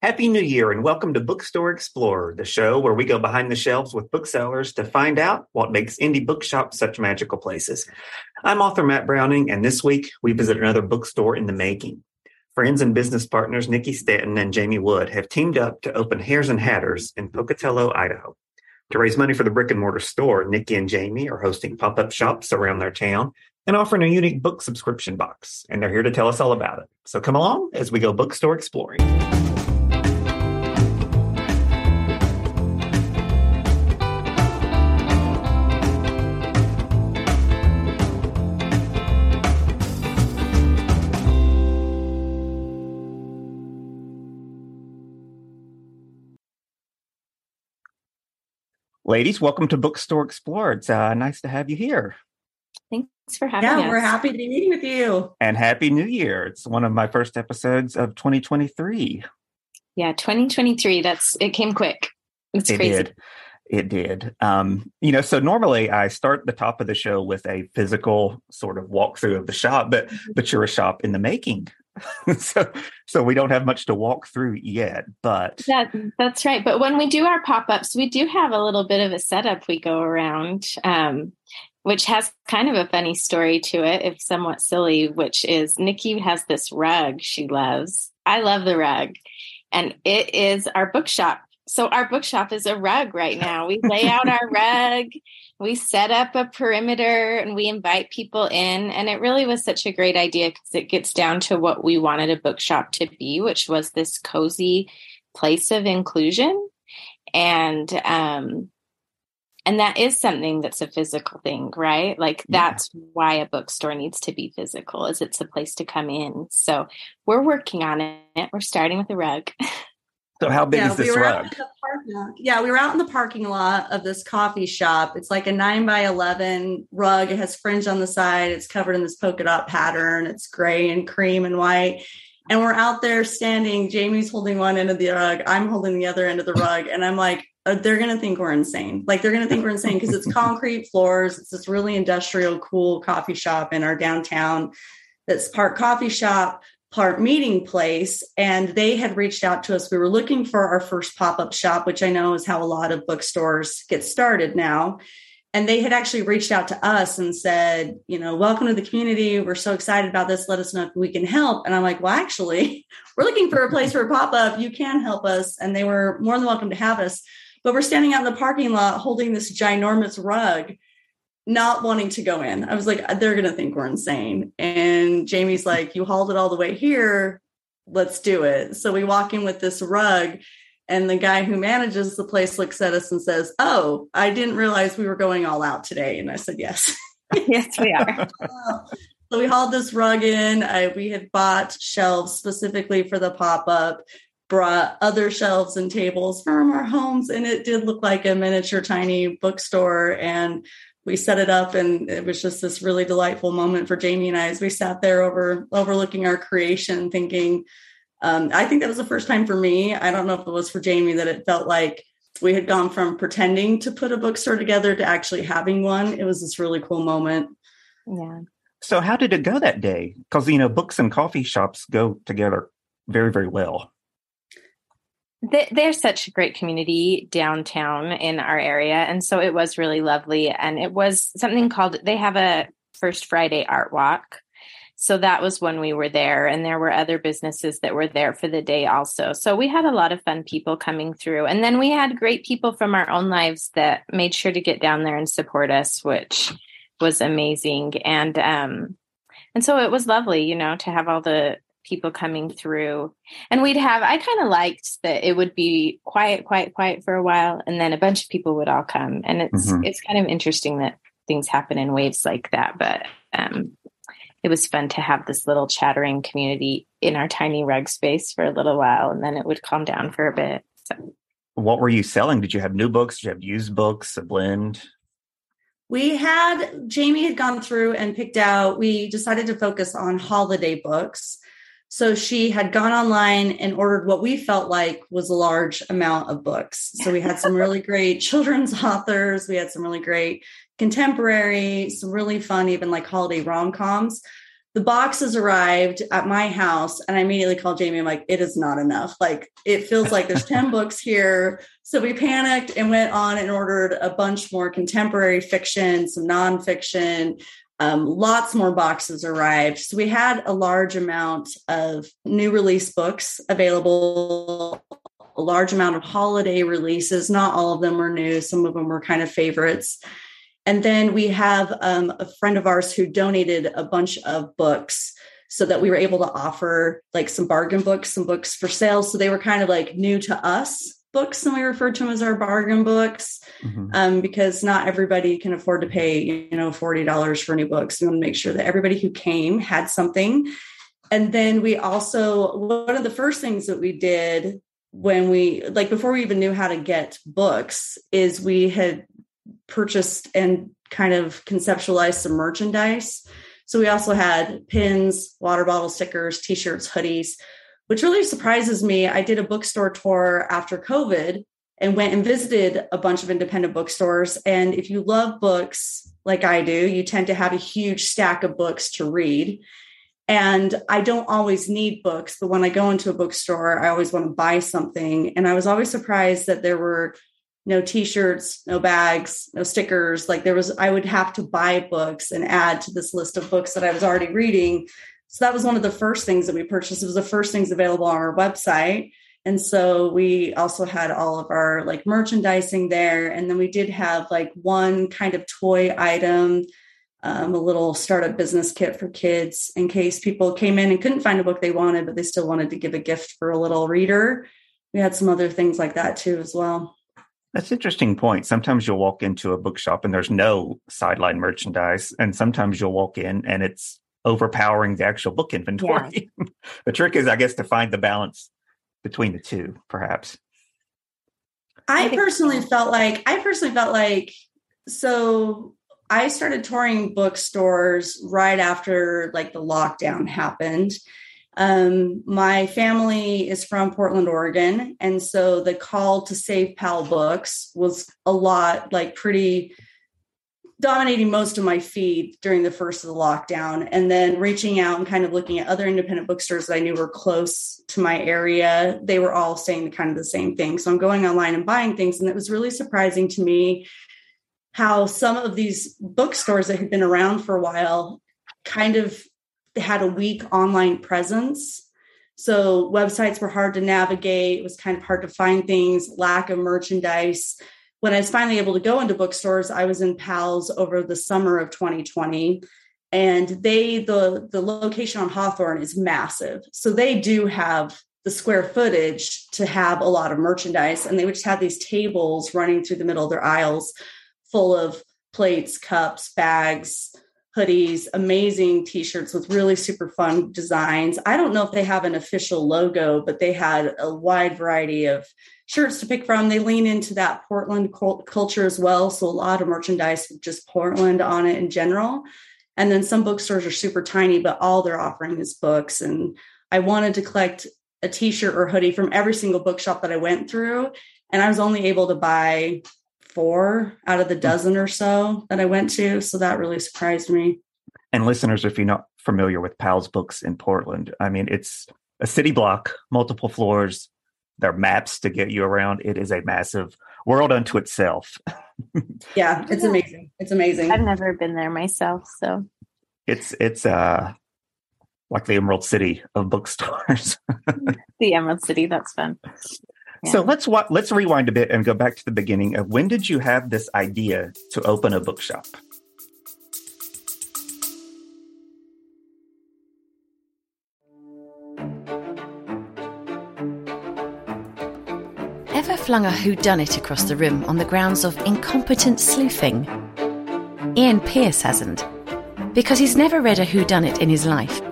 Happy New Year and welcome to Bookstore Explorer, the show where we go behind the shelves with booksellers to find out what makes indie bookshops such magical places. I'm author Matt Browning, and this week we visit another bookstore in the making. Friends and business partners Nikki Stanton and Jamie Wood have teamed up to open Hares and Hatters in Pocatello, Idaho. To raise money for the brick and mortar store, Nikki and Jamie are hosting pop up shops around their town and offering a unique book subscription box. And they're here to tell us all about it. So come along as we go bookstore exploring. Ladies, welcome to Bookstore Explorer. It's uh, nice to have you here. Thanks for having me. yeah, us. we're happy to be meeting with you. And Happy New Year. It's one of my first episodes of 2023. Yeah, 2023. That's it came quick. It's it crazy. did. It did. Um, you know, so normally I start the top of the show with a physical sort of walkthrough of the shop, but but you're a shop in the making. so so we don't have much to walk through yet but that that's right. But when we do our pop-ups we do have a little bit of a setup we go around um, which has kind of a funny story to it. If somewhat silly which is nikki has this rug she loves. I love the rug and it is our bookshop. So our bookshop is a rug right now. We lay out our rug we set up a perimeter and we invite people in and it really was such a great idea because it gets down to what we wanted a bookshop to be which was this cozy place of inclusion. And um and that is something that's a physical thing right? Like that's yeah. why a bookstore needs to be physical is it's a place to come in. So we're working on it. We're starting with a rug So how big yeah, is this we rug? Yeah, we were out in the parking lot of this coffee shop. It's like a nine by eleven rug. It has fringe on the side. It's covered in this polka dot pattern. It's gray and cream and white. And we're out there standing. Jamie's holding one end of the rug. I'm holding the other end of the rug. And I'm like, oh, they're going to think we're insane. Like they're going to think we're insane because it's concrete floors. It's this really industrial, cool coffee shop in our downtown that's part coffee shop, part meeting place and they had reached out to us. We were looking for our first pop-up shop which i know is how a lot of bookstores get started now. And they had actually reached out to us and said you know welcome to the community. We're so excited about this. Let us know if we can help. And i'm like well actually we're looking for a place for a pop-up. You can help us. And they were more than welcome to have us. But we're standing out in the parking lot holding this ginormous rug not wanting to go in. I was like, they're going to think we're insane. And Jamie's like, you hauled it all the way here. Let's do it. So we walk in with this rug, and the guy who manages the place looks at us and says, Oh, I didn't realize we were going all out today. And I said, Yes. yes, we are. so we hauled this rug in. I, we had bought shelves specifically for the pop up brought other shelves and tables from our homes and it did look like a miniature tiny bookstore and we set it up and it was just this really delightful moment for Jamie and I as we sat there over overlooking our creation thinking um, I think that was the first time for me I don't know if it was for Jamie that it felt like we had gone from pretending to put a bookstore together to actually having one. It was this really cool moment. Yeah. So how did it go that day? Because you know books and coffee shops go together very very well there's such a great community downtown in our area and so it was really lovely and it was something called they have a first friday art walk. So that was when we were there and there were other businesses that were there for the day also. So we had a lot of fun people coming through and then we had great people from our own lives that made sure to get down there and support us which was amazing. And um and so it was lovely you know to have all the people coming through. And we'd have i kind of liked that it would be quiet quiet quiet for a while and then a bunch of people would all come. And it's mm-hmm. it's kind of interesting that things happen in waves like that but um it was fun to have this little chattering community in our tiny rug space for a little while and then it would calm down for a bit so. What were you selling? Did you have new books? Did you have used books a blend? We had jamie had gone through and picked out we decided to focus on holiday books so she had gone online and ordered what we felt like was a large amount of books. So we had some really great children's authors. We had some really great contemporary, some really fun, even like holiday rom coms. the boxes arrived at my house and I immediately called Jamie. I'm like, it is not enough. Like it feels like there's 10 books here. So we panicked and went on and ordered a bunch more contemporary fiction, some nonfiction. Um, lots more boxes arrived. So we had a large amount of new release books available, a large amount of holiday releases. Not all of them were new, some of them were kind of favorites. And then we have um, a friend of ours who donated a bunch of books so that we were able to offer like some bargain books, some books for sale. So they were kind of like new to us books, and we referred to them as our bargain books mm-hmm. um, because not everybody can afford to pay, you know, $40 for new books. We want to make sure that everybody who came had something. And then we also, one of the first things that we did when we, like before we even knew how to get books, is we had purchased and kind of conceptualized some merchandise. So we also had pins, water bottle stickers, t-shirts, hoodies, which really surprises me. I did a bookstore tour after COVID and went and visited a bunch of independent bookstores. And if you love books like I do, you tend to have a huge stack of books to read. And I don't always need books, but when I go into a bookstore, I always want to buy something. And I was always surprised that there were no t-shirts no bags no stickers like there was i would have to buy books and add to this list of books that i was already reading so that was one of the first things that we purchased. It was the first things available on our website. And so we also had all of our like merchandising there. And then we did have like one kind of toy item um, a little startup business kit for kids in case people came in and couldn't find a book they wanted but they still wanted to give a gift for a little reader. We had some other things like that too as well. That's interesting point. Sometimes you'll walk into a bookshop and there's no sideline merchandise, and sometimes you'll walk in and it's overpowering the actual book inventory. Yeah. the trick is, I guess, to find the balance between the two, perhaps. I personally felt like I personally felt like so I started touring bookstores right after like the lockdown happened. Um, my family is from Portland, Oregon. And so the call to save Powell books was a lot like pretty dominating most of my feed during the first of the lockdown. And then reaching out and kind of looking at other independent bookstores that I knew were close to my area, they were all saying kind of the same thing. So I'm going online and buying things. And it was really surprising to me how some of these bookstores that had been around for a while kind of had a weak online presence. So websites were hard to navigate. It was kind of hard to find things, lack of merchandise. When I was finally able to go into bookstores, I was in Powell's over the summer of 2020. And they, the, the location on Hawthorne is massive. So they do have the square footage to have a lot of merchandise. And they would just have these tables running through the middle of their aisles full of plates, cups, bags, hoodies, amazing t-shirts with really super fun designs. I don't know if they have an official logo, but they had a wide variety of shirts to pick from. They lean into that Portland culture as well, so a lot of merchandise with just Portland on it in general. And then some bookstores are super tiny, but all they're offering is books. And I wanted to collect a t-shirt or hoodie from every single bookshop that I went through, and I was only able to buy four out of the hmm. dozen or so that I went to. So that really surprised me. And listeners, if you're not familiar with Powell's books in Portland, I mean, it's a city block, multiple floors. There are maps to get you around. It is a massive world unto itself. yeah, it's amazing. It's amazing. I've never been there myself, so it's it's uh like the Emerald City of bookstores. the Emerald City, that's fun. So let's let's rewind a bit and go back to the beginning of when did you have this idea to open a bookshop? Ever flung a whodunit across the room on the grounds of incompetent sleuthing? Ian Pierce hasn't, because he's never read a whodunit in his life.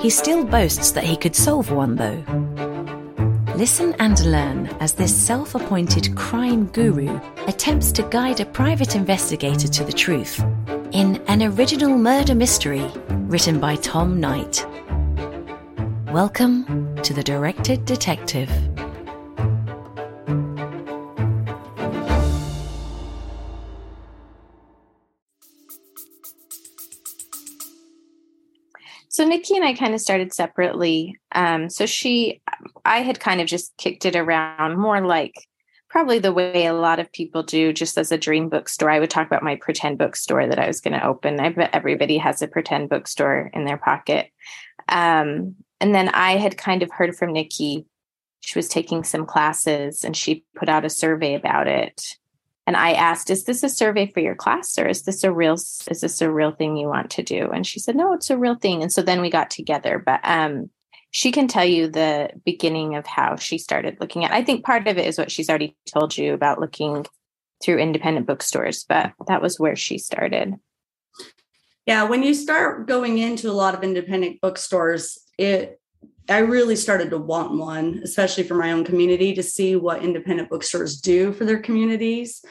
He still boasts that he could solve one, though. Listen and learn as this self appointed crime guru attempts to guide a private investigator to the truth in an original murder mystery written by Tom Knight. Welcome to The Directed Detective. Nikki and I kind of started separately. Um, so she, I had kind of just kicked it around more like probably the way a lot of people do, just as a dream bookstore. I would talk about my pretend bookstore that I was going to open. I bet everybody has a pretend bookstore in their pocket. Um, and then I had kind of heard from Nikki. She was taking some classes and she put out a survey about it. And I asked, "Is this a survey for your class, or is this a real is this a real thing you want to do?" And she said, "No, it's a real thing." And so then we got together. But um, she can tell you the beginning of how she started looking at. I think part of it is what she's already told you about looking through independent bookstores, but that was where she started. Yeah, when you start going into a lot of independent bookstores, it I really started to want one, especially for my own community, to see what independent bookstores do for their communities.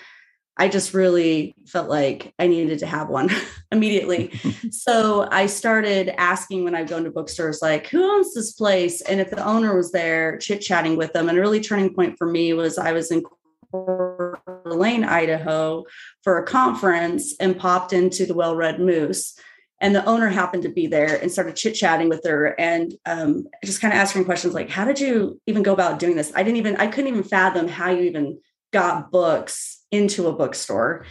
I just really felt like I needed to have one immediately. so I started asking when I go into bookstores, like, who owns this place? And if the owner was there, chit chatting with them. And a really turning point for me was I was in Coeur d'Alene, Idaho for a conference and popped into the Well-Read Moose and the owner happened to be there and started chit chatting with her and um, just kind of asking questions like how did you even go about doing this? I didn't even i couldn't even fathom how you even got books into a bookstore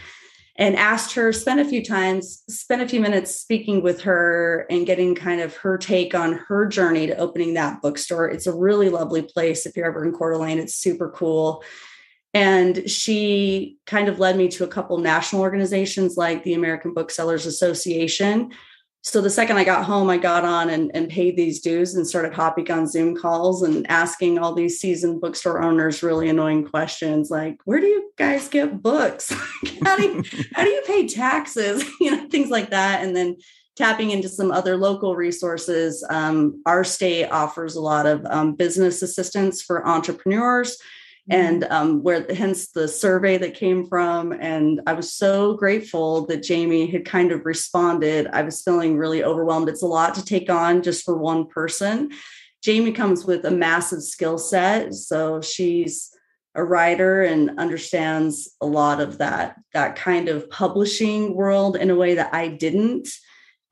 and asked her spent a few times spent a few minutes speaking with her and getting kind of her take on her journey to opening that bookstore. It's a really lovely place if you're ever in Coeur d'Alene. It's super cool and she kind of led me to a couple national organizations like the American Booksellers Association. So the second I got home, I got on and, and paid these dues and started hopping on Zoom calls and asking all these seasoned bookstore owners really annoying questions like, where do you guys get books? how, do you, how do you pay taxes? you know, things like that. And then tapping into some other local resources. Um, our state offers a lot of um, business assistance for entrepreneurs and mm-hmm. um, where hence the survey that came from and i was so grateful that jamie had kind of responded. I was feeling really overwhelmed. It's a lot to take on just for one person. Jamie comes with a massive skill set so she's a writer and understands a lot of that that kind of publishing world in a way that i didn't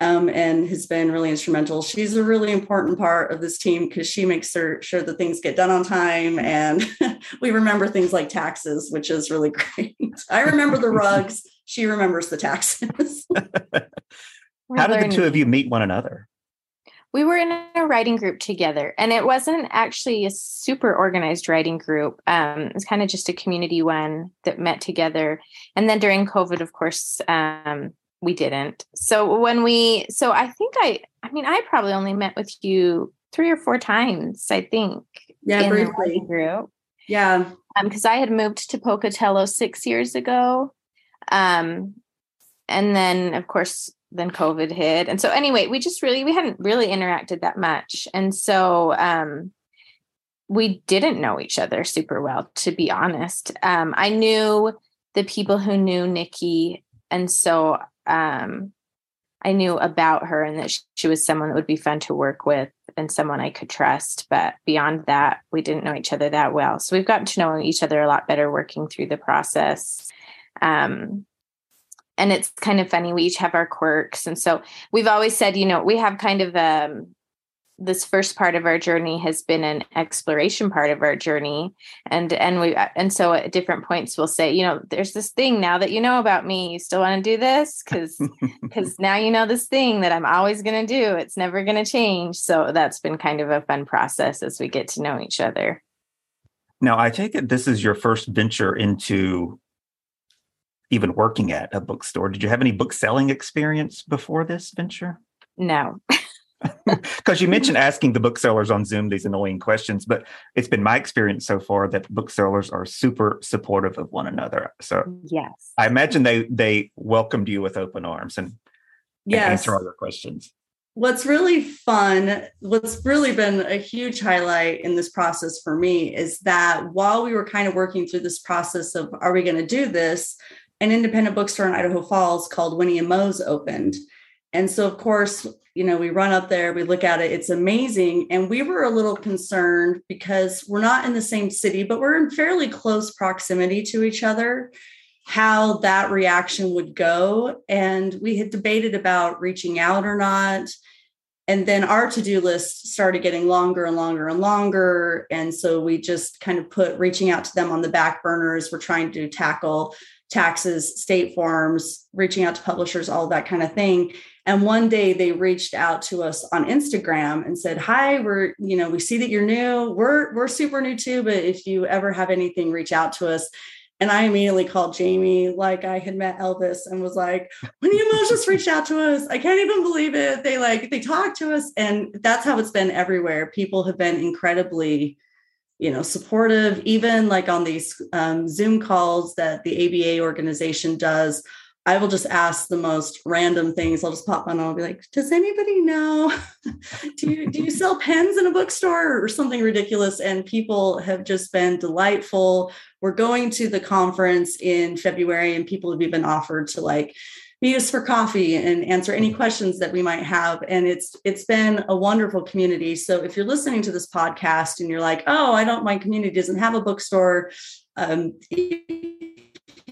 um, and has been really instrumental. She's a really important part of this team because she makes sure, sure that things get done on time and we remember things like taxes, which is really great. I remember the rugs. She remembers the taxes. How did the two of you meet one another? We were in a writing group together, and it wasn't actually a super organized writing group. Um, it was kind of just a community one that met together. And then during COVID, of course, um, we didn't. So when we, so I think I, I mean, I probably only met with you three or four times. I think. Yeah, briefly. Group. Yeah. Um, because I had moved to Pocatello six years ago, um, and then of course then COVID hit, and so anyway, we just really we hadn't really interacted that much, and so um, we didn't know each other super well, to be honest. Um, I knew the people who knew Nikki, and so um, I knew about her and that she, she was someone that would be fun to work with and someone I could trust. But beyond that, we didn't know each other that well. So we've gotten to know each other a lot better working through the process. Um, and it's kind of funny. We each have our quirks. And so we've always said, you know, we have kind of um, this first part of our journey has been an exploration part of our journey. And and we uh, and so at different points we'll say you know there's this thing now that you know about me. You still want to do this? Because because now you know this thing that i'm always going to do. It's never going to change. So that's been kind of a fun process as we get to know each other. Now i take it this is your first venture into even working at a bookstore. Did you have any book selling experience before this venture? No Because you mentioned asking the booksellers on Zoom these annoying questions, but it's been my experience so far that booksellers are super supportive of one another. So yes, I imagine they they welcomed you with open arms and, yes. and answer all your questions. What's really fun, what's really been a huge highlight in this process for me is that while we were kind of working through this process of are we going to do this, an independent bookstore in Idaho Falls called Winnie and Mo's opened. And so, of course, you know, we run up there, we look at it, it's amazing. And we were a little concerned because we're not in the same city, but we're in fairly close proximity to each other, how that reaction would go. And we had debated about reaching out or not. and then our to-do list started getting longer and longer and longer and so we just kind of put reaching out to them on the back burners we're trying to tackle taxes state forms reaching out to publishers all that kind of thing and one day they reached out to us on instagram and said hi we're you know we see that you're new we're we're super new too but if you ever have anything reach out to us and I immediately called Jamie like I had met Elvis and was like, Winnie and Mo's just reached out to us, I can't even believe it. They like they talked to us. And that's how it's been everywhere. People have been incredibly, you know, supportive, even like on these um, Zoom calls that the ABA organization does. I will just ask the most random things. I'll just pop on and I'll be like, does anybody know? do you do you sell pens in a bookstore or something ridiculous? And people have just been delightful. We're going to the conference in February, and people have even offered to like meet us for coffee and answer any questions that we might have. And it's it's been a wonderful community. So if you're listening to this podcast and you're like, oh, I don't, my community doesn't have a bookstore. Um,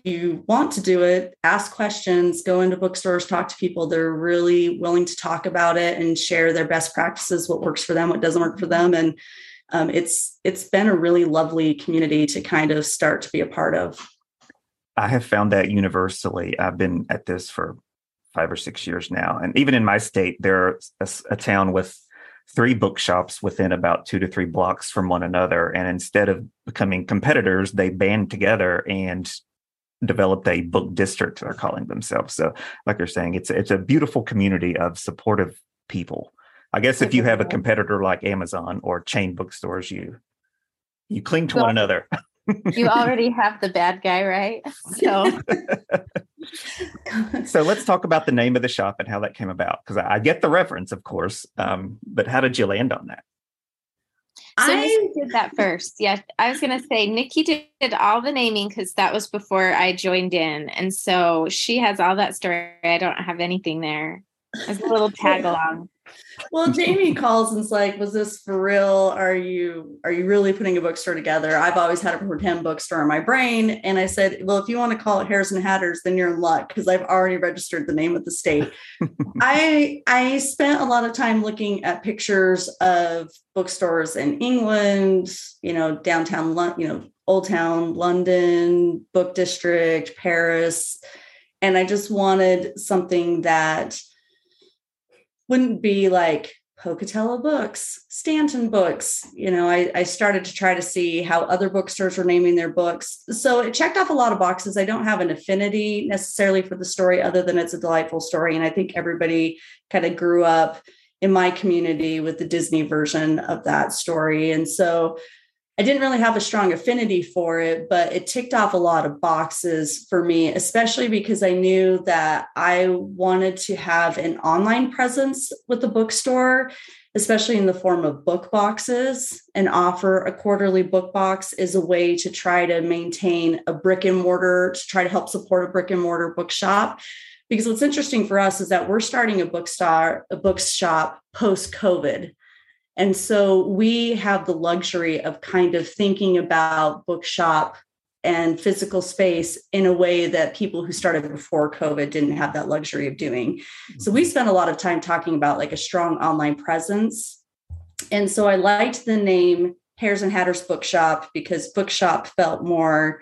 you want to do it, ask questions, go into bookstores, talk to people. They're really willing to talk about it and share their best practices, what works for them, what doesn't work for them. And um, it's it's been a really lovely community to kind of start to be a part of. I have found that universally. I've been at this for five or six years now, and even in my state, there's a, a town with three bookshops within about two to three blocks from one another. And instead of becoming competitors, they band together and developed a book district they're calling themselves so like you're saying it's it's a beautiful community of supportive people i guess if you have a competitor like amazon or chain bookstores you you cling to well, one another you already have the bad guy right so so let's talk about the name of the shop and how that came about because I, I, get the reference of course um, but how did you land on that so I did that first. Yeah, I was going to say Nikki did all the naming because that was before I joined in, and so she has all that story. I don't have anything there. It's a little tag along well, Jamie calls and's like, "Was this for real? Are you are you really putting a bookstore together?" I've always had a pretend bookstore in my brain, and I said, "Well, if you want to call it Hares and Hatters, then you're in luck because I've already registered the name of the state." I I spent a lot of time looking at pictures of bookstores in England, you know, downtown, you know, Old Town, London, Book District, Paris, and I just wanted something that wouldn't be like Pocatello Books, Stanton Books. You know, I, I, started to try to see how other bookstores were naming their books. So it checked off a lot of boxes. I don't have an affinity necessarily for the story, other than it's a delightful story. And I think everybody kind of grew up in my community with the Disney version of that story. And so I didn't really have a strong affinity for it, but it ticked off a lot of boxes for me, especially because I knew that I wanted to have an online presence with the bookstore, especially in the form of book boxes, and offer a quarterly book box is a way to try to maintain a brick and mortar, to try to help support a brick and mortar bookshop. Because what's interesting for us is that we're starting a bookstore, a bookshop post COVID and so we have the luxury of kind of thinking about bookshop and physical space in a way that people who started before COVID didn't have that luxury of doing. So we mm-hmm. spent a lot of time talking about like a strong online presence. And so I liked the name Hares and Hatters Bookshop because bookshop felt more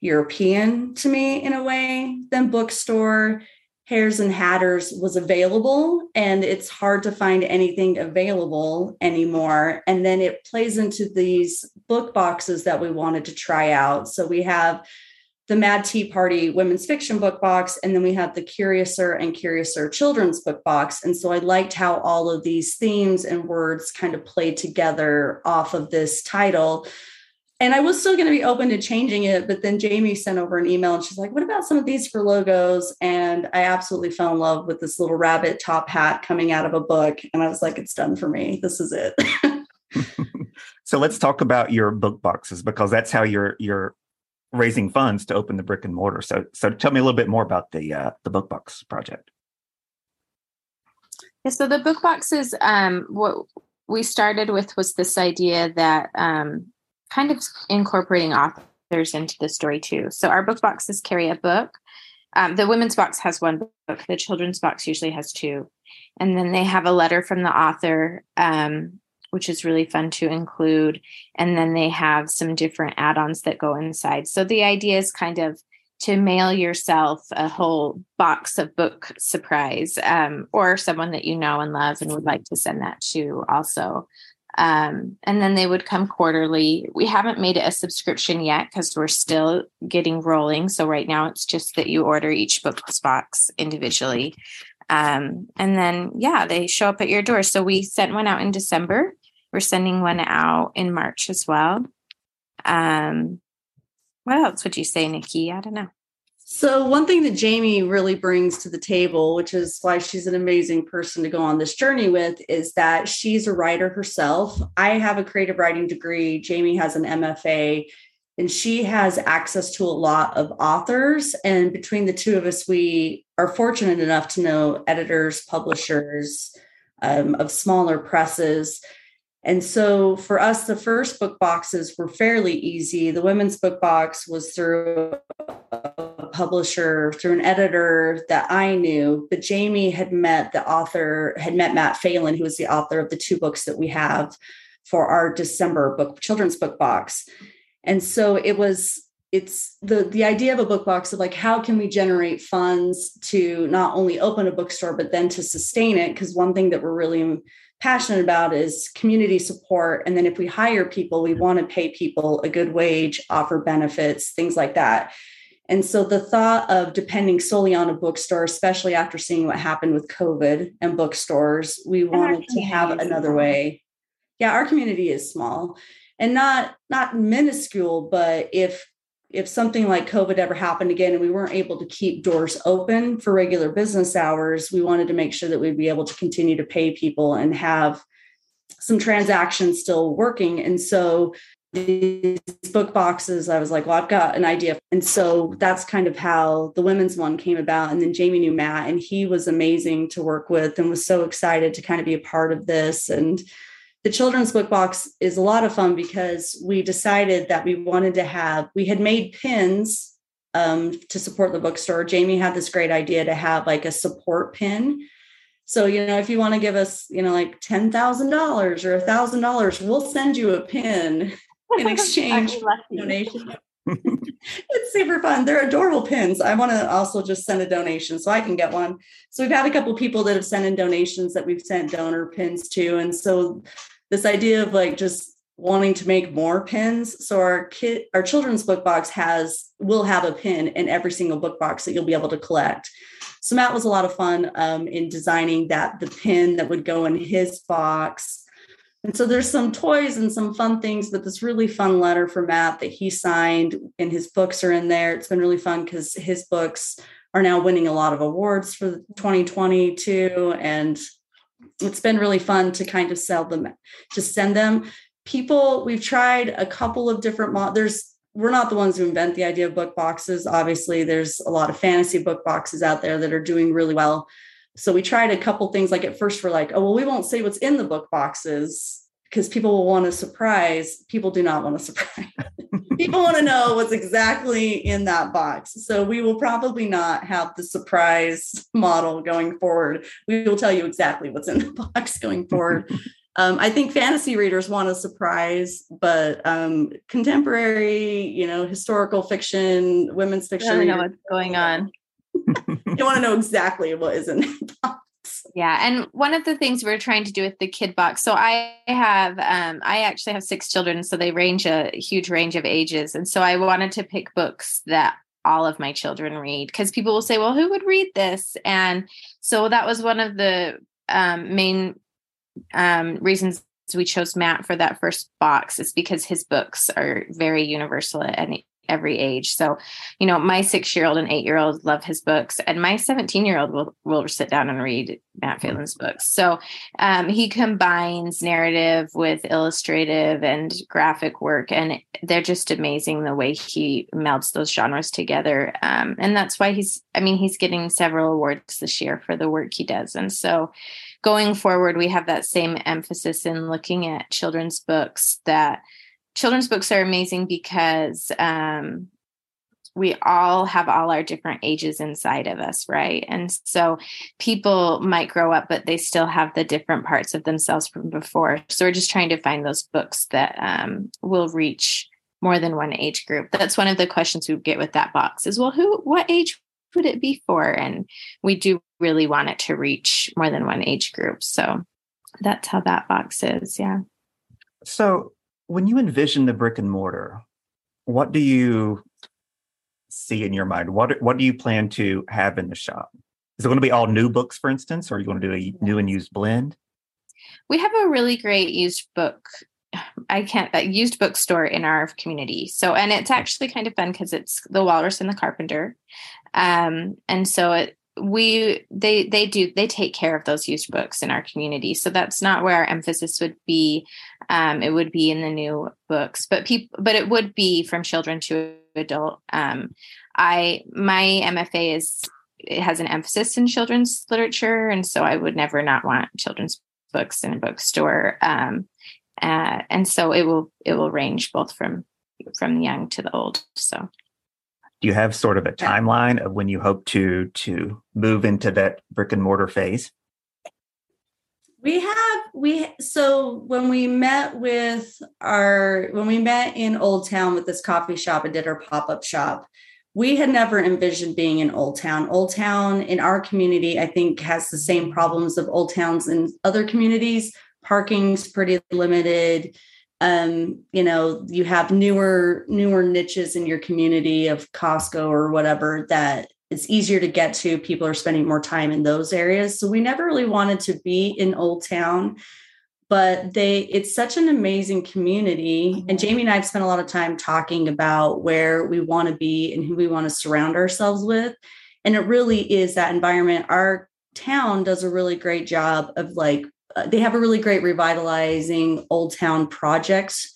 European to me in a way than bookstore. Hares and Hatters was available, and it's hard to find anything available anymore. And then it plays into these book boxes that we wanted to try out. So we have the Mad Tea Party women's fiction book box, and then we have the Curiouser and Curiouser children's book box. And so I liked how all of these themes and words kind of played together off of this title and I was still going to be open to changing it, but then Jamie sent over an email and she's like, "What about some of these for logos?" And I absolutely fell in love with this little rabbit top hat coming out of a book, and I was like, "It's done for me. This is it." so let's talk about your book boxes because that's how you're you're raising funds to open the brick and mortar. So so tell me a little bit more about the uh, the book box project. Yeah, so the book boxes, um, what we started with was this idea that um, kind of incorporating authors into the story too. So our book boxes carry a book Um, the women's box has one book. The children's box usually has two, and then they have a letter from the author, um, which is really fun to include. And then they have some different add-ons that go inside. So the idea is kind of to mail yourself a whole box of book surprise um, or someone that you know and love and would like to send that to also um, and then they would come quarterly. We haven't made it a subscription yet because we're still getting rolling. So right now it's just that you order each book box individually. Um, and then yeah they show up at your door. So we sent one out in december. We're sending one out in march as well. Um, what else would you say, Nikki? I don't know. So, one thing that Jamie really brings to the table, which is why she's an amazing person to go on this journey with, is that she's a writer herself. I have a creative writing degree, Jamie has an MFA, and she has access to a lot of authors. And between the two of us, we are fortunate enough to know editors, publishers um, of smaller presses and so for us, the first book boxes were fairly easy. The women's book box was through publisher, through an editor that I knew. But Jamie had met the author, had met Matt Phelan, who was the author of the two books that we have for our December book, children's book box. And so it was it's the the idea of a book box of like how can we generate funds to not only open a bookstore but then to sustain it because one thing that we're really passionate about is community support. And then if we hire people, we want to pay people a good wage, offer benefits, things like that. And so the thought of depending solely on a bookstore, especially after seeing what happened with COVID and bookstores, we wanted to have another way. Yeah, our community is small and not not minuscule, but if if something like COVID ever happened again and we weren't able to keep doors open for regular business hours, we wanted to make sure that we'd be able to continue to pay people and have some transactions still working. And so these book boxes, I was like, well, I've got an idea. And so that's kind of how the women's one came about. And then Jamie knew Matt, and he was amazing to work with and was so excited to kind of be a part of this. And the children's book box is a lot of fun because we decided that we wanted to have we had made pins um, to support the bookstore jamie had this great idea to have like a support pin so you know if you want to give us you know like $10000 or $1000 we'll send you a pin in exchange for donation it's super fun. They're adorable pins. I want to also just send a donation so I can get one. So we've had a couple people that have sent in donations that we've sent donor pins to. And so this idea of like just wanting to make more pins. So our kid, our children's book box has will have a pin in every single book box that you'll be able to collect. So Matt was a lot of fun um, in designing that the pin that would go in his box and so there's some toys and some fun things, but this really fun letter for Matt that he signed and his books are in there. It's been really fun because his books are now winning a lot of awards for 2022. And it's been really fun to kind of sell them, to send them. People, we've tried a couple of different mo- there's we're not the ones who invent the idea of book boxes. Obviously, there's a lot of fantasy book boxes out there that are doing really well. So we tried a couple things. Like at first, we're like, oh, well, we won't say what's in the book boxes because people will want a surprise. People do not want a surprise. people want to know what's exactly in that box. So we will probably not have the surprise model going forward. We will tell you exactly what's in the box going forward. um, I think fantasy readers want a surprise, but um, contemporary, you know, historical fiction, women's fiction. I know what's going on. You want to know exactly what is in the box. Yeah, and one of the things we're trying to do with the kid box. So I have, um, I actually have six children, so they range a huge range of ages, and so I wanted to pick books that all of my children read because people will say, "Well, who would read this?" And so that was one of the um, main um, reasons we chose Matt for that first box is because his books are very universal and every age. So, you know, my six year old and eight year old love his books, and my 17 year old will, will sit down and read Matt Phelan's books. So um, he combines narrative with illustrative and graphic work, and they're just amazing the way he melds those genres together. Um, and that's why he's, I mean, he's getting several awards this year for the work he does. And so, going forward, we have that same emphasis in looking at children's books that children's books are amazing because um, we all have all our different ages inside of us, right? And so people might grow up, but they still have the different parts of themselves from before. So we're just trying to find those books that um, will reach more than one age group. That's one of the questions we get with that box is, well, who, what age would it be for? And we do really want it to reach more than one age group. So that's how that box is. Yeah. So when you envision the brick and mortar, what do you see in your mind? What what do you plan to have in the shop? Is it going to be all new books, for instance, or are you going to do a new and used blend? We have a really great used book. I can't that used bookstore in our community. So, and it's actually kind of fun because it's the Walrus and the Carpenter, um, and so it we they they do they take care of those used books in our community so that's not where our emphasis would be um it would be in the new books but people but it would be from children to adult. Um i my mfa is it has an emphasis in children's literature and so i would never not want children's books in a bookstore. Um uh, and so it will it will range both from from the young to the old so. Do you have sort of a timeline of when you hope to to move into that brick and mortar phase we have we so when we met with our when we met in old town with this coffee shop and did our pop-up shop we had never envisioned being in old town. Old town in our community i think has the same problems of old towns in other communities. Parking's pretty limited. Um, you know, you have newer newer niches in your community of Costco or whatever that it's easier to get to. People are spending more time in those areas. So we never really wanted to be in Old Town, but they it's such an amazing community. And mm-hmm. Jamie and I've spent a lot of time talking about where we want to be and who we want to surround ourselves with. And it really is that environment. Our town does a really great job of like uh, they have a really great revitalizing old town projects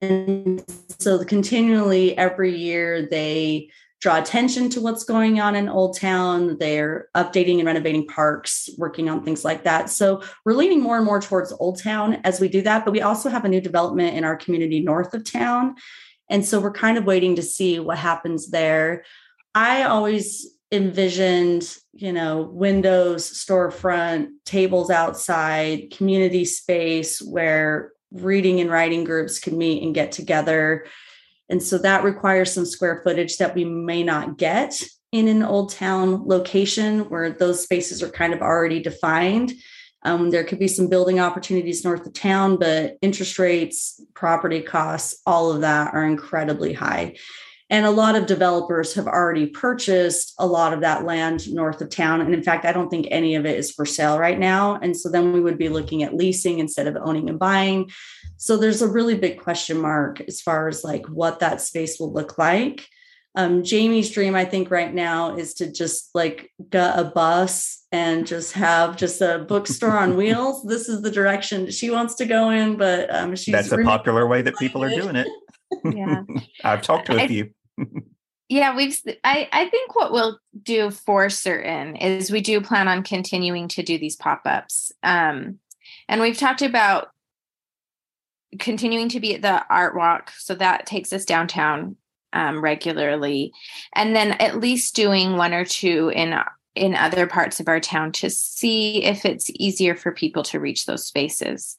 and so continually every year they draw attention to what's going on in old town. They're updating and renovating parks working on things like that. So we're leaning more and more towards old town as we do that but we also have a new development in our community north of town. And so we're kind of waiting to see what happens there. I always envisioned you know windows storefront tables outside community space where reading and writing groups can meet and get together and so that requires some square footage that we may not get in an old town location where those spaces are kind of already defined. Um, there could be some building opportunities north of town but interest rates property costs all of that are incredibly high and a lot of developers have already purchased a lot of that land north of town. And in fact, I don't think any of it is for sale right now. And so then we would be looking at leasing instead of owning and buying. So there's a really big question mark as far as like what that space will look like. Um, Jamie's dream, I think, right now is to just like get a bus and just have just a bookstore on wheels. This is the direction she wants to go in, but um, she's that's a really popular way that people are doing it. Yeah, I've talked to a I, few yeah we've I, I think what we'll do for certain is we do plan on continuing to do these pop-ups um, and we've talked about continuing to be at the art walk so that takes us downtown um, regularly and then at least doing one or two in in other parts of our town to see if it's easier for people to reach those spaces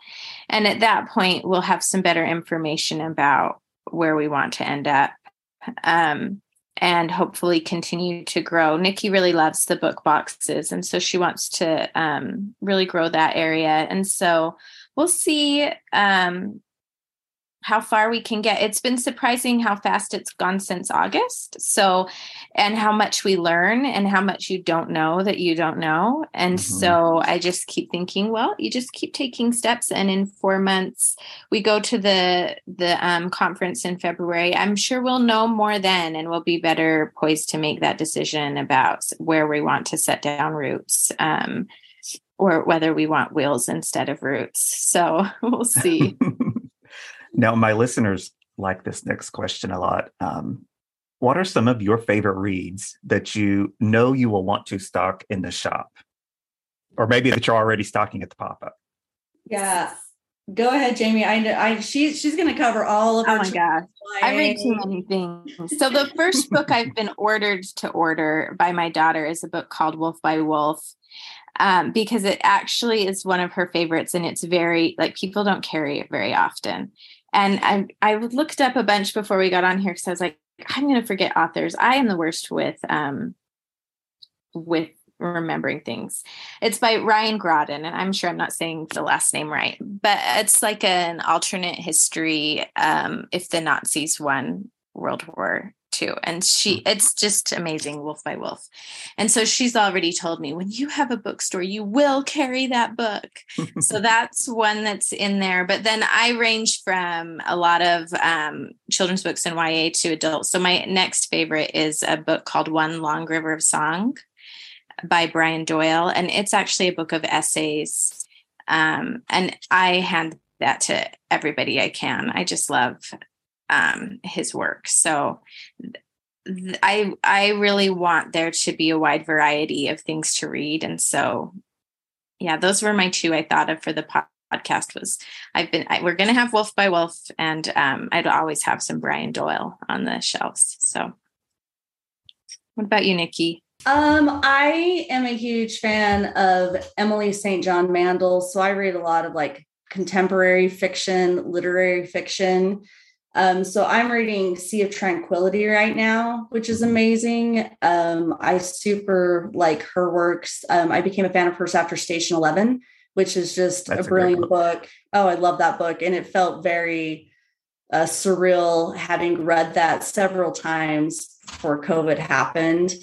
and at that point we'll have some better information about where we want to end up um, and hopefully continue to grow. Nikki really loves the book boxes, and so she wants to um, really grow that area. And so we'll see um, how far we can get. It's been surprising how fast it's gone since August. So, and how much we learn and how much you don't know that you don't know. And mm-hmm. so I just keep thinking, well, you just keep taking steps. And in four months, we go to the the um, conference in February. I'm sure we'll know more then, and we'll be better poised to make that decision about where we want to set down roots. Um, or whether we want wheels instead of roots. So we'll see. Now, my listeners like this next question a lot. Um, what are some of your favorite reads that you know you will want to stock in the shop? Or maybe that you're already stocking at the pop up? Yeah. Go ahead, Jamie. I know I she she's gonna cover all of Oh my gosh. I read too many things. So the first book I've been ordered to order by my daughter is a book called Wolf by Wolf. Um, because it actually is one of her favorites and it's very like people don't carry it very often. And I I looked up a bunch before we got on here because I was like, I'm gonna forget authors. I am the worst with um with remembering things. It's by Ryan Graudin, and I'm sure I'm not saying the last name right, but it's like an alternate history um, if the Nazis won World War II. And she, it's just amazing, Wolf by Wolf. And so she's already told me when you have a bookstore, you will carry that book. so that's one that's in there. But then I range from a lot of um, children's books and YA to adults. So my next favorite is a book called One Long River of Song by Brian Doyle, and it's actually a book of essays. Um, and I hand that to everybody I can. I just love um, his work. So th- I I really want there to be a wide variety of things to read, and so yeah, those were my two I thought of for the po- podcast. Was I've been I, we're to have Wolf by Wolf, and um, I'd always have some Brian Doyle on the shelves. So, what about you, Nikki? Um, I am a huge fan of Emily St. John Mandel. So I read a lot of like contemporary fiction, literary fiction. Um, so I'm reading Sea of Tranquility right now, which is amazing. Um, I super like her works. Um, I became a fan of hers after Station 11, which is just That's a a great brilliant book. Oh, I love that book. And it felt very uh, surreal having read that several times before COVID happened.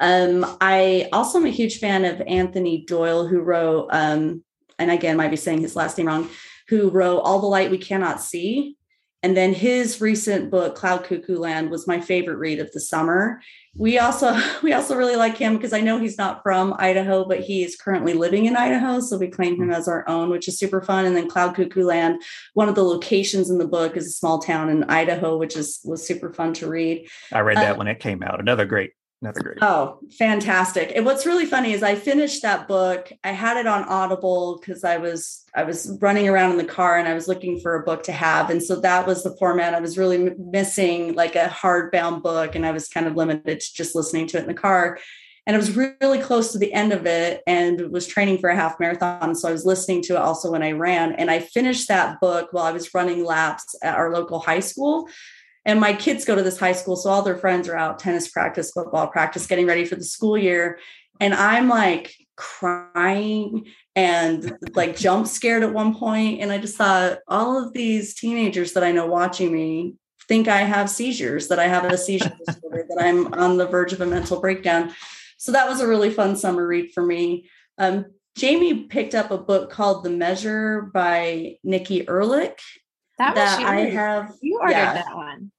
Um, I also am a huge fan of Anthony Doyle, who wrote, um, and again, might be saying his last name wrong, who wrote All the Light We Cannot See. And then his recent book, Cloud Cuckoo Land, was my favorite read of the summer. We also we also really like him because I know he's not from Idaho, but he is currently living in Idaho. So we claim him as our own, which is super fun. And then Cloud Cuckoo Land, one of the locations in the book is a small town in Idaho, which is was super fun to read. I read that Uh, when it came out. Another great, another great. Oh, fantastic. And what's really funny is I finished that book. I had it on Audible because I was I was running around in the car and I was looking for a book to have. And so that was the format. I was really missing like a hardbound book and I was kind of limited to just listening to it in the car. And I was really close to the end of it and was training for a half marathon. So I was listening to it also when I ran. And I finished that book while I was running laps at our local high school. And my kids go to this high school. So all their friends are out tennis practice, football practice, getting ready for the school year. And I'm like crying and like jump scared at one point. And I just thought, all of these teenagers that I know watching me think I have seizures, that I have a seizure disorder, that I'm on the verge of a mental breakdown. So that was a really fun summer read for me. Um, Jamie picked up a book called The Measure by Nikki Erlick That was that I have. You ordered yeah. that one.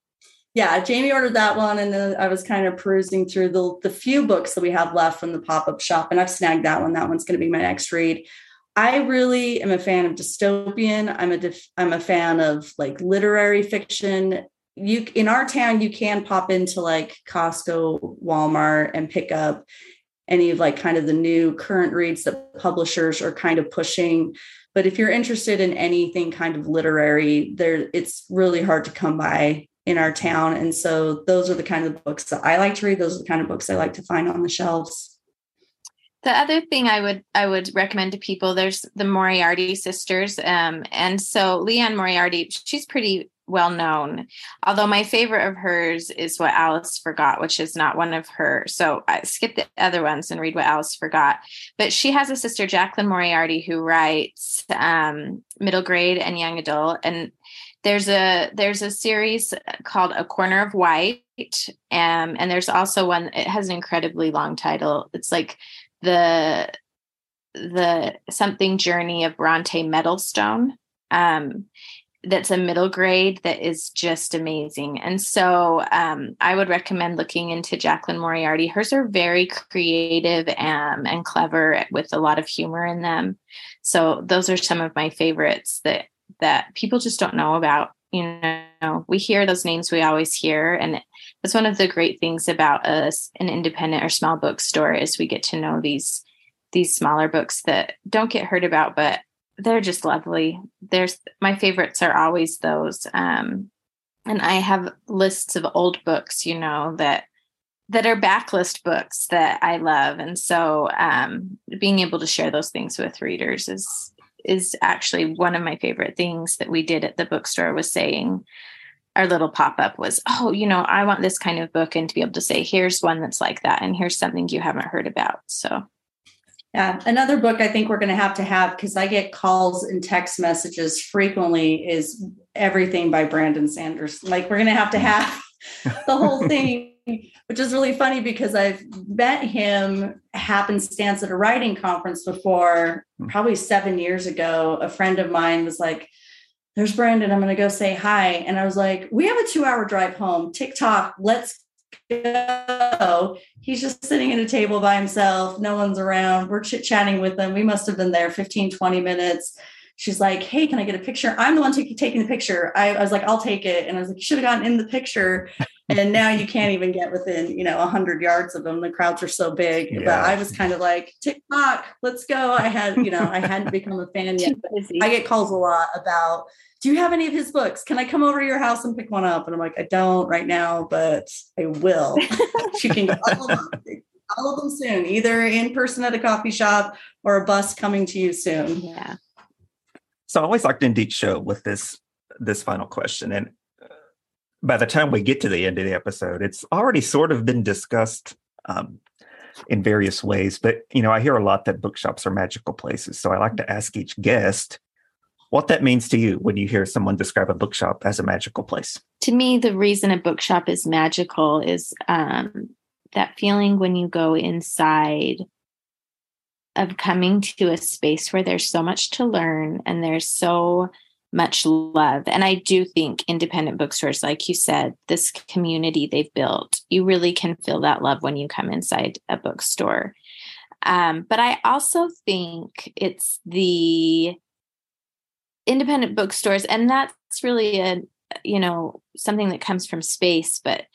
Yeah, Jamie ordered that one, and then I was kind of perusing through the the few books that we have left from the pop up shop, and I've snagged that one. That one's going to be my next read. I really am a fan of dystopian. I'm a dif- I'm a fan of like literary fiction. You in our town, you can pop into like Costco, Walmart, and pick up any of like kind of the new current reads that publishers are kind of pushing. But if you're interested in anything kind of literary, there it's really hard to come by in our town. And so those are the kind of books that I like to read. Those are the kind of books I like to find on the shelves. The other thing I would I would recommend to people there's the Moriarty sisters, um, and so Liane Moriarty she's pretty well known. Although my favorite of hers is what Alice forgot, which is not one of her. So I skip the other ones and read what Alice forgot. But she has a sister, Jacklyn Moriarty, who writes um, middle grade and young adult, and there's a there's a series called A Corner of White, um, and there's also one. It has an incredibly long title. It's like the the something journey of Bronte Mettlestone. Um, that's a middle grade that is just amazing. And so um, I would recommend looking into Jacklyn Moriarty. Hers are very creative and, and clever with a lot of humor in them. So those are some of my favorites that that people just don't know about. You know, we hear those names we always hear, and that's one of the great things about us an independent or small bookstore is we get to know these these smaller books that don't get heard about, but they're just lovely. There's my favorites are always those. Um, and I have lists of old books, you know, that that are backlist books that I love. And so um, being able to share those things with readers is is actually one of my favorite things that we did at the bookstore was saying our little pop-up was, oh, you know, I want this kind of book and to be able to say, here's one that's like that and here's something you haven't heard about. So yeah, another book I think we're going to have to have because I get calls and text messages frequently is everything by Brandon Sanders. Like we're going to have to have the whole thing, which is really funny because I've met him happenstance at a writing conference before, hmm. probably seven years ago. A friend of mine was like, there's Brandon. I'm going to go say hi. And I was like, we have a two hour drive home. TikTok, let's go. He's just sitting at a table by himself. No one's around. We're chit chatting with him. We must have been there 15, 20 minutes. She's like, Hey, can I get a picture? I'm the one t- taking the picture. I, I, was like, I'll take it. And I was like, You should have gotten in the picture. And now you can't even get within, you know, 100 yards of them. The crowds are so big. Yeah. But I was kind of like, TikTok, let's go. I had, you know, I hadn't become a fan yet. I get calls a lot about do you have any of his books? Can I come over to your house and pick one up? And I'm like, I don't right now, but I will. she can get all of them, all of them soon, either in person at a coffee shop or a bus coming to you soon. Yeah. So I always like to end each show with this this final question, and by the time we get to the end of the episode, it's already sort of been discussed um, in various ways. But you know, I hear a lot that bookshops are magical places, so I like to ask each guest what that means to you when you hear someone describe a bookshop as a magical place. To me, the reason a bookshop is magical is um, that feeling when you go inside of coming to a space where there's so much to learn and there's so much love. And I do think independent bookstores, like you said, this community they've built, you really can feel that love when you come inside a bookstore. Um, but I also think it's the independent bookstores and that's really a you know something that comes from space but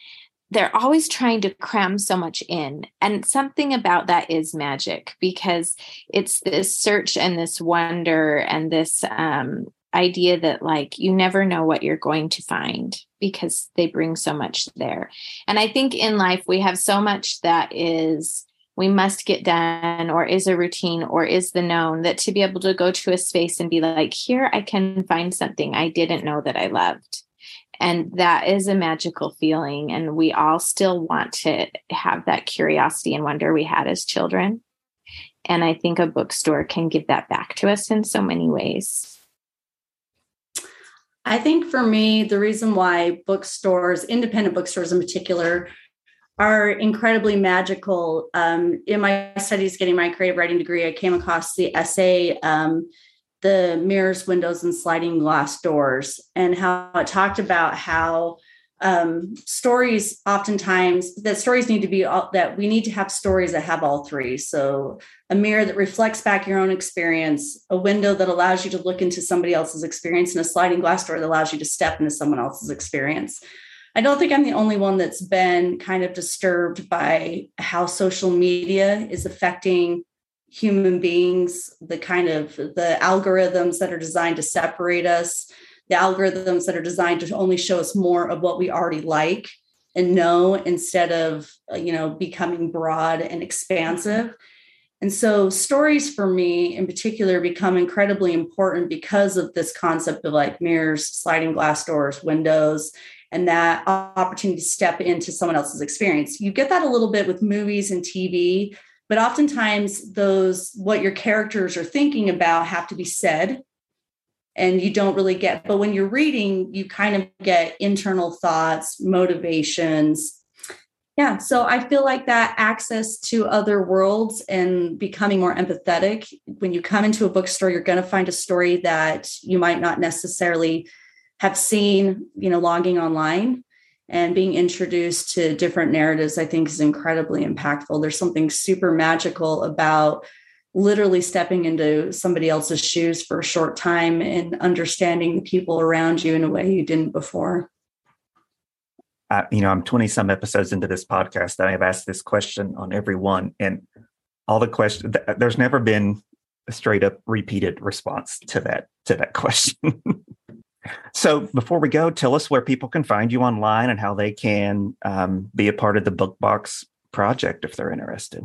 they're always trying to cram so much in and something about that is magic because it's this search and this wonder and this um, idea that like you never know what you're going to find because they bring so much there. And i think in life we have so much that is we must get done or is a routine or is the known that to be able to go to a space and be like here i can find something i didn't know that i loved. And that is a magical feeling and we all still want to have that curiosity and wonder we had as children. And i think a bookstore can give that back to us in so many ways I think for me, the reason why bookstores, independent bookstores in particular, are incredibly magical. Um, in my studies, getting my creative writing degree, I came across the essay, um, The Mirrors, Windows, and Sliding Glass Doors, and how it talked about how um, stories oftentimes that stories need to be all, that we need to have stories that have all three. So a mirror that reflects back your own experience a window that allows you to look into somebody else's experience and a sliding glass door that allows you to step into someone else's experience. I don't think I'm the only one that's been kind of disturbed by how social media is affecting human beings, the kind of the algorithms that are designed to separate us, the algorithms that are designed to only show us more of what we already like and know instead of, uh, you know, becoming broad and expansive. And so stories for me in particular become incredibly important because of this concept of like mirrors, sliding glass doors, windows, and that opportunity to step into someone else's experience. You get that a little bit with movies and TV, but oftentimes those what your characters are thinking about have to be said and you don't really get but when you're reading you kind of get internal thoughts motivations yeah so i feel like that access to other worlds and becoming more empathetic when you come into a bookstore you're going to find a story that you might not necessarily have seen, you know, logging online and being introduced to different narratives, I think is incredibly impactful. There's something super magical about literally stepping into somebody else's shoes for a short time and understanding the people around you in a way you didn't before. Uh, you know, I'm 20 some episodes into this podcast. I have asked this question on every one, and all the questions. There's never been a straight up repeated response to that to that question. so before we go, tell us where people can find you online and how they can um, be a part of the Book Box project if they're interested.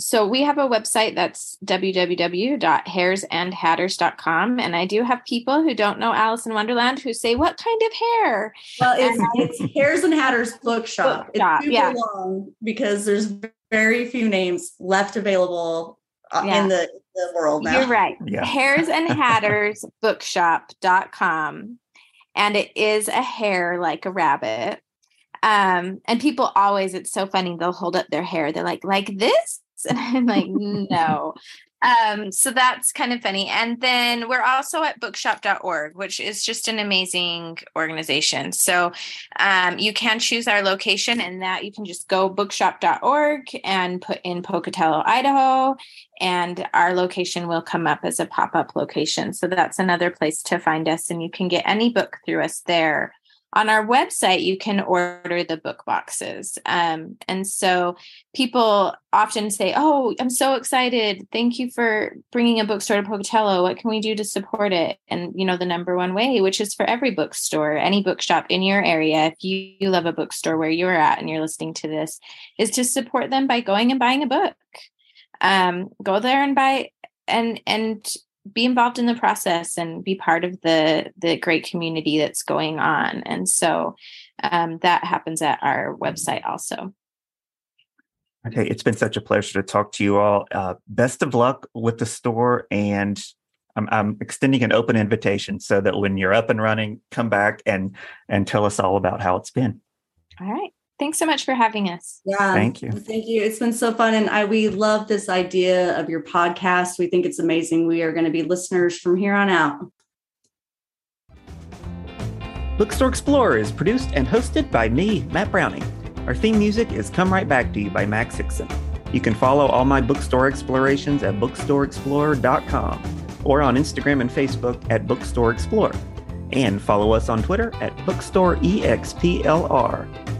So we have a website that's www.haresandhatters.com. And I do have people who don't know Alice in Wonderland who say, What kind of hair? Well, it's, it's Hares and Hatters Bookshop. Bookshop, it's super yeah. long because there's very few names left available uh, Yeah. in the, the world now. You're right. Yeah. Hares and Hatters bookshop.com. And it is a hair like a rabbit. Um, and people always, it's so funny, they'll hold up their hare. They're like, like this? And I'm like, no. Um, so that's kind of funny. And then we're also at bookshop.org, which is just an amazing organization. So um, you can choose our location and that you can just go bookshop.org and put in Pocatello, Idaho, and our location will come up as a pop-up location. So that's another place to find us, and you can get any book through us there. On our website, you can order the book boxes. Um, and so people often say, Oh, I'm so excited. Thank you for bringing a bookstore to Pocatello. What can we do to support it? And, you know, the number one way, which is for every bookstore, any bookshop in your area, if you, you love a bookstore where you're at and you're listening to this, is to support them by going and buying a book. Um, go there and buy and and be involved in the process and be part of the the great community that's going on and so um, that happens at our website also Okay, it's been such a pleasure to talk to you all. Uh, best of luck with the store, and I'm, I'm extending an open invitation so that when you're up and running, come back and and tell us all about how it's been. all right thanks so much for having us Yeah. Thank you. Thank you. It's been so fun. And I we love this idea of your podcast. We think it's amazing. We are going to be listeners from here on out. Bookstore Explorer is produced and hosted by me, Matt Browning. Our theme music is Come Right Back to You by Max Hickson. You can follow all my bookstore explorations at bookstoreexplorer.com or on Instagram and Facebook at Bookstore Explorer. And follow us on Twitter at BookstoreEXPLR.